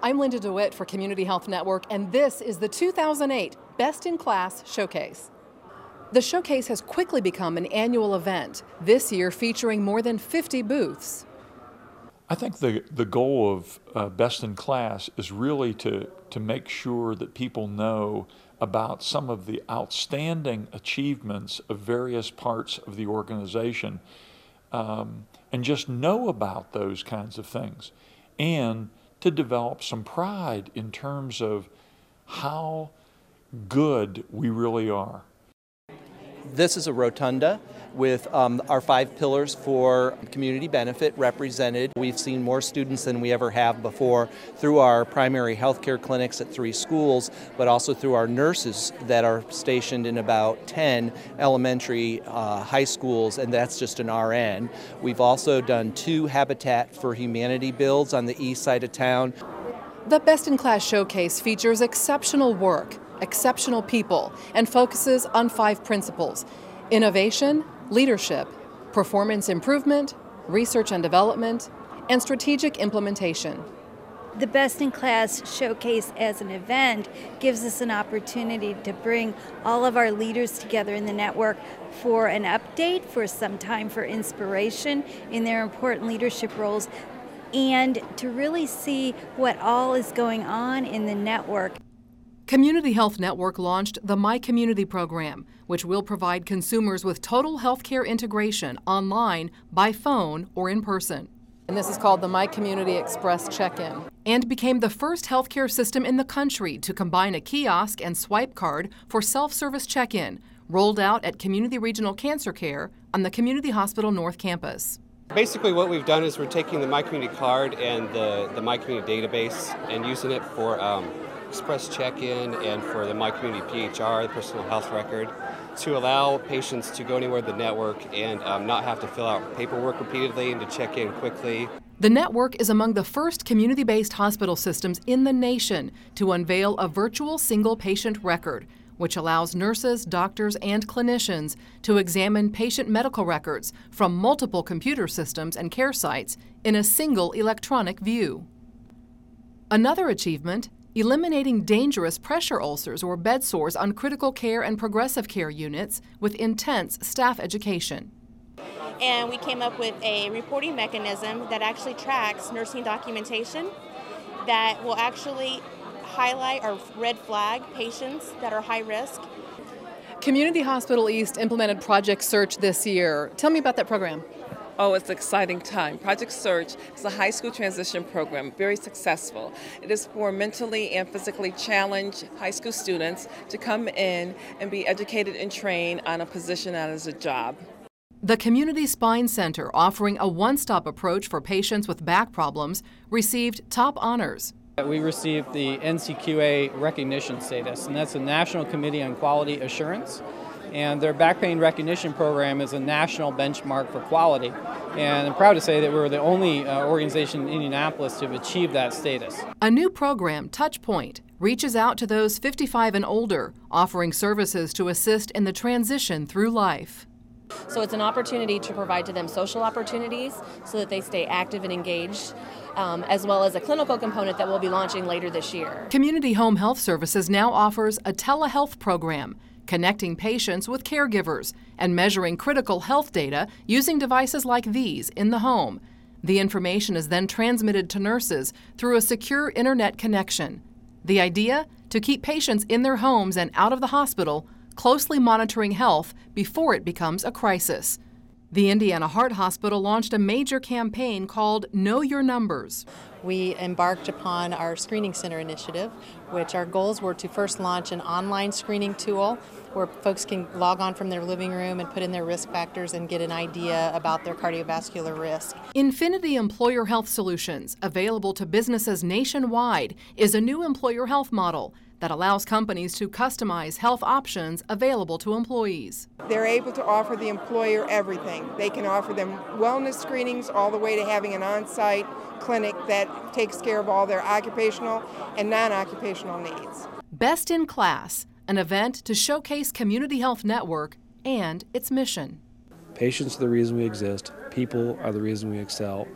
I'm Linda DeWitt for Community Health Network, and this is the 2008 Best in Class Showcase. The showcase has quickly become an annual event, this year featuring more than 50 booths. I think the, the goal of uh, Best in Class is really to, to make sure that people know about some of the outstanding achievements of various parts of the organization um, and just know about those kinds of things and to develop some pride in terms of how good we really are. This is a rotunda with um, our five pillars for community benefit represented. We've seen more students than we ever have before through our primary healthcare clinics at three schools, but also through our nurses that are stationed in about 10 elementary uh, high schools, and that's just an RN. We've also done two Habitat for Humanity builds on the east side of town. The Best in Class Showcase features exceptional work, exceptional people, and focuses on five principles innovation, leadership, performance improvement, research and development, and strategic implementation. The Best in Class Showcase as an event gives us an opportunity to bring all of our leaders together in the network for an update, for some time for inspiration in their important leadership roles, and to really see what all is going on in the network. Community Health Network launched the My Community program, which will provide consumers with total healthcare integration online, by phone, or in person. And this is called the My Community Express Check In. And became the first healthcare system in the country to combine a kiosk and swipe card for self service check in, rolled out at Community Regional Cancer Care on the Community Hospital North Campus. Basically, what we've done is we're taking the My Community card and the, the My Community database and using it for um, express check-in and for the My Community PHR, the personal health record, to allow patients to go anywhere in the network and um, not have to fill out paperwork repeatedly and to check in quickly. The network is among the first community based hospital systems in the nation to unveil a virtual single patient record, which allows nurses, doctors, and clinicians to examine patient medical records from multiple computer systems and care sites in a single electronic view. Another achievement eliminating dangerous pressure ulcers or bed sores on critical care and progressive care units with intense staff education. And we came up with a reporting mechanism that actually tracks nursing documentation that will actually highlight or red flag patients that are high risk. Community Hospital East implemented Project Search this year. Tell me about that program. Oh, it's an exciting time. Project Search is a high school transition program, very successful. It is for mentally and physically challenged high school students to come in and be educated and trained on a position that is a job. The Community Spine Center, offering a one stop approach for patients with back problems, received top honors. We received the NCQA recognition status, and that's the National Committee on Quality Assurance and their back pain recognition program is a national benchmark for quality. And I'm proud to say that we're the only uh, organization in Indianapolis to have achieved that status. A new program, Touchpoint, reaches out to those 55 and older, offering services to assist in the transition through life. So it's an opportunity to provide to them social opportunities so that they stay active and engaged. Um, as well as a clinical component that we'll be launching later this year. Community Home Health Services now offers a telehealth program connecting patients with caregivers, and measuring critical health data using devices like these in the home. The information is then transmitted to nurses through a secure internet connection. The idea? To keep patients in their homes and out of the hospital, closely monitoring health before it becomes a crisis. The Indiana Heart Hospital launched a major campaign called Know Your Numbers. We embarked upon our Screening Center initiative, which our goals were to first launch an online screening tool where folks can log on from their living room and put in their risk factors and get an idea about their cardiovascular risk. Infinity Employer Health Solutions, available to businesses nationwide, is a new employer health model that allows companies to customize health options available to employees. They're able to offer the employer everything. They can offer them wellness screenings all the way to having an on site clinic that takes care of all their occupational and non occupational needs. Best in Class, an event to showcase Community Health Network and its mission. Patients are the reason we exist, people are the reason we excel.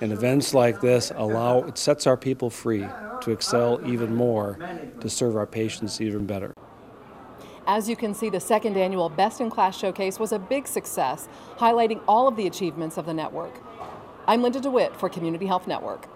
And events like this allow, it sets our people free to excel even more, to serve our patients even better. As you can see, the second annual Best in Class Showcase was a big success, highlighting all of the achievements of the network. I'm Linda DeWitt for Community Health Network.